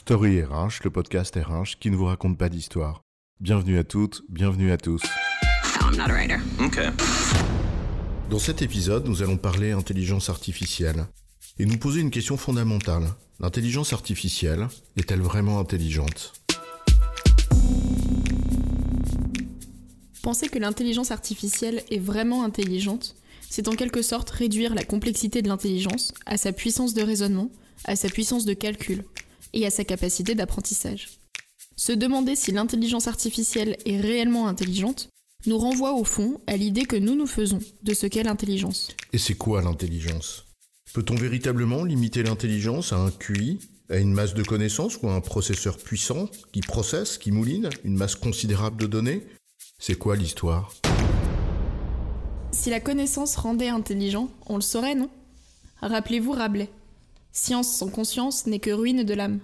Story RH, le podcast RH qui ne vous raconte pas d'histoire. Bienvenue à toutes, bienvenue à tous. No, I'm not a writer. Okay. Dans cet épisode, nous allons parler intelligence artificielle et nous poser une question fondamentale. L'intelligence artificielle est-elle vraiment intelligente? Penser que l'intelligence artificielle est vraiment intelligente, c'est en quelque sorte réduire la complexité de l'intelligence à sa puissance de raisonnement, à sa puissance de calcul et à sa capacité d'apprentissage. Se demander si l'intelligence artificielle est réellement intelligente nous renvoie au fond à l'idée que nous nous faisons de ce qu'est l'intelligence. Et c'est quoi l'intelligence? Peut-on véritablement limiter l'intelligence à un QI, à une masse de connaissances ou à un processeur puissant qui processe, qui mouline une masse considérable de données? C'est quoi l'histoire? Si la connaissance rendait intelligent, on le saurait, non? Rappelez-vous Rabelais. Science sans conscience n'est que ruine de l'âme.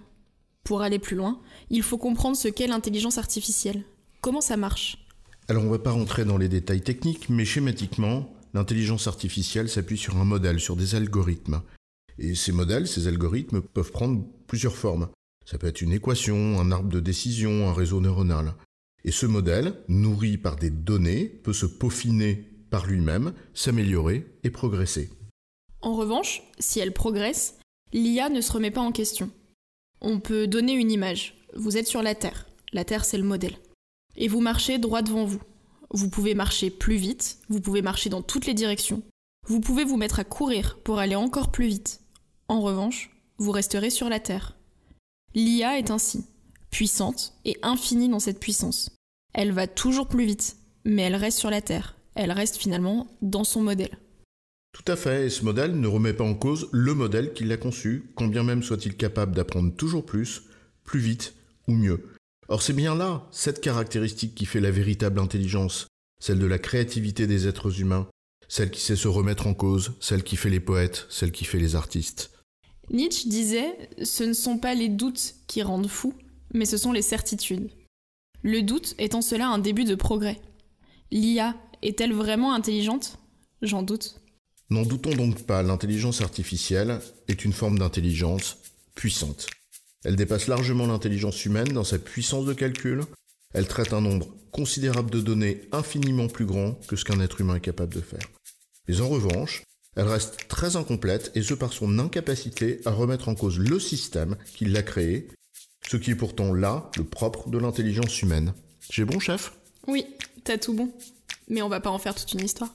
Pour aller plus loin, il faut comprendre ce qu'est l'intelligence artificielle. Comment ça marche? Alors on va pas rentrer dans les détails techniques, mais schématiquement, l'intelligence artificielle s'appuie sur un modèle, sur des algorithmes. Et ces modèles, ces algorithmes peuvent prendre plusieurs formes. Ça peut être une équation, un arbre de décision, un réseau neuronal. Et ce modèle, nourri par des données, peut se peaufiner par lui-même, s'améliorer et progresser. En revanche, si elle progresse, l'IA ne se remet pas en question. On peut donner une image. Vous êtes sur la Terre. La Terre, c'est le modèle. Et vous marchez droit devant vous. Vous pouvez marcher plus vite, vous pouvez marcher dans toutes les directions. Vous pouvez vous mettre à courir pour aller encore plus vite. En revanche, vous resterez sur la Terre. L'IA est ainsi, puissante et infinie dans cette puissance. Elle va toujours plus vite, mais elle reste sur la Terre. Elle reste finalement dans son modèle. Tout à fait, et ce modèle ne remet pas en cause le modèle qui l'a conçu, quand bien même soit-il capable d'apprendre toujours plus, plus vite ou mieux. Or c'est bien là, cette caractéristique qui fait la véritable intelligence, celle de la créativité des êtres humains, celle qui sait se remettre en cause, celle qui fait les poètes, celle qui fait les artistes. Nietzsche disait Ce ne sont pas les doutes qui rendent fous, mais ce sont les certitudes. Le doute est en cela un début de progrès. L'IA est-elle vraiment intelligente? J'en doute. N'en doutons donc pas, l'intelligence artificielle est une forme d'intelligence puissante. Elle dépasse largement l'intelligence humaine dans sa puissance de calcul, elle traite un nombre considérable de données infiniment plus grand que ce qu'un être humain est capable de faire. Mais en revanche, elle reste très incomplète et ce par son incapacité à remettre en cause le système qui l'a créé, ce qui est pourtant là le propre de l'intelligence humaine. J'ai bon chef? Oui, t'as tout bon. Mais on va pas en faire toute une histoire.